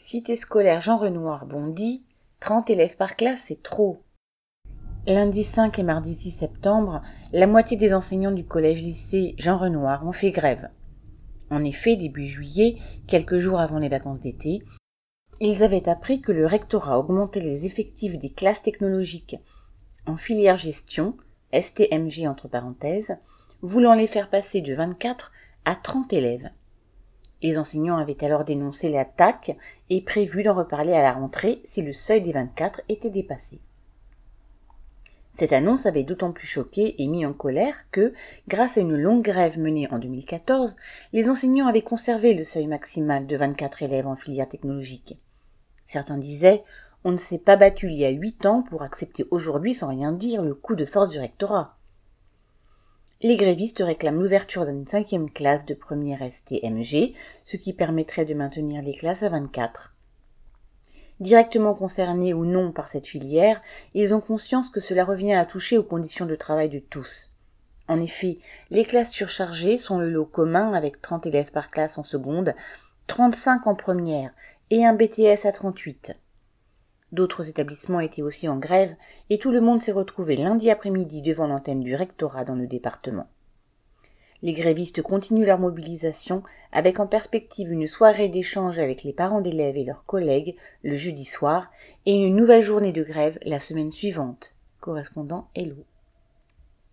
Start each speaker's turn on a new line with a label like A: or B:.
A: Cité scolaire Jean Renoir Bondy, 30 élèves par classe, c'est trop. Lundi 5 et mardi 6 septembre, la moitié des enseignants du collège-lycée Jean Renoir ont fait grève. En effet, début juillet, quelques jours avant les vacances d'été, ils avaient appris que le rectorat augmentait les effectifs des classes technologiques en filière gestion, STMG entre parenthèses, voulant les faire passer de 24 à 30 élèves. Les enseignants avaient alors dénoncé l'attaque et prévu d'en reparler à la rentrée si le seuil des 24 était dépassé. Cette annonce avait d'autant plus choqué et mis en colère que, grâce à une longue grève menée en 2014, les enseignants avaient conservé le seuil maximal de 24 élèves en filière technologique. Certains disaient On ne s'est pas battu il y a huit ans pour accepter aujourd'hui sans rien dire le coup de force du rectorat. Les grévistes réclament l'ouverture d'une cinquième classe de première STMG, ce qui permettrait de maintenir les classes à 24. Directement concernés ou non par cette filière, ils ont conscience que cela revient à toucher aux conditions de travail de tous. En effet, les classes surchargées sont le lot commun avec 30 élèves par classe en seconde, 35 en première et un BTS à 38. D'autres établissements étaient aussi en grève et tout le monde s'est retrouvé lundi après-midi devant l'antenne du rectorat dans le département. Les grévistes continuent leur mobilisation avec en perspective une soirée d'échange avec les parents d'élèves et leurs collègues le jeudi soir et une nouvelle journée de grève la semaine suivante. Correspondant Hello.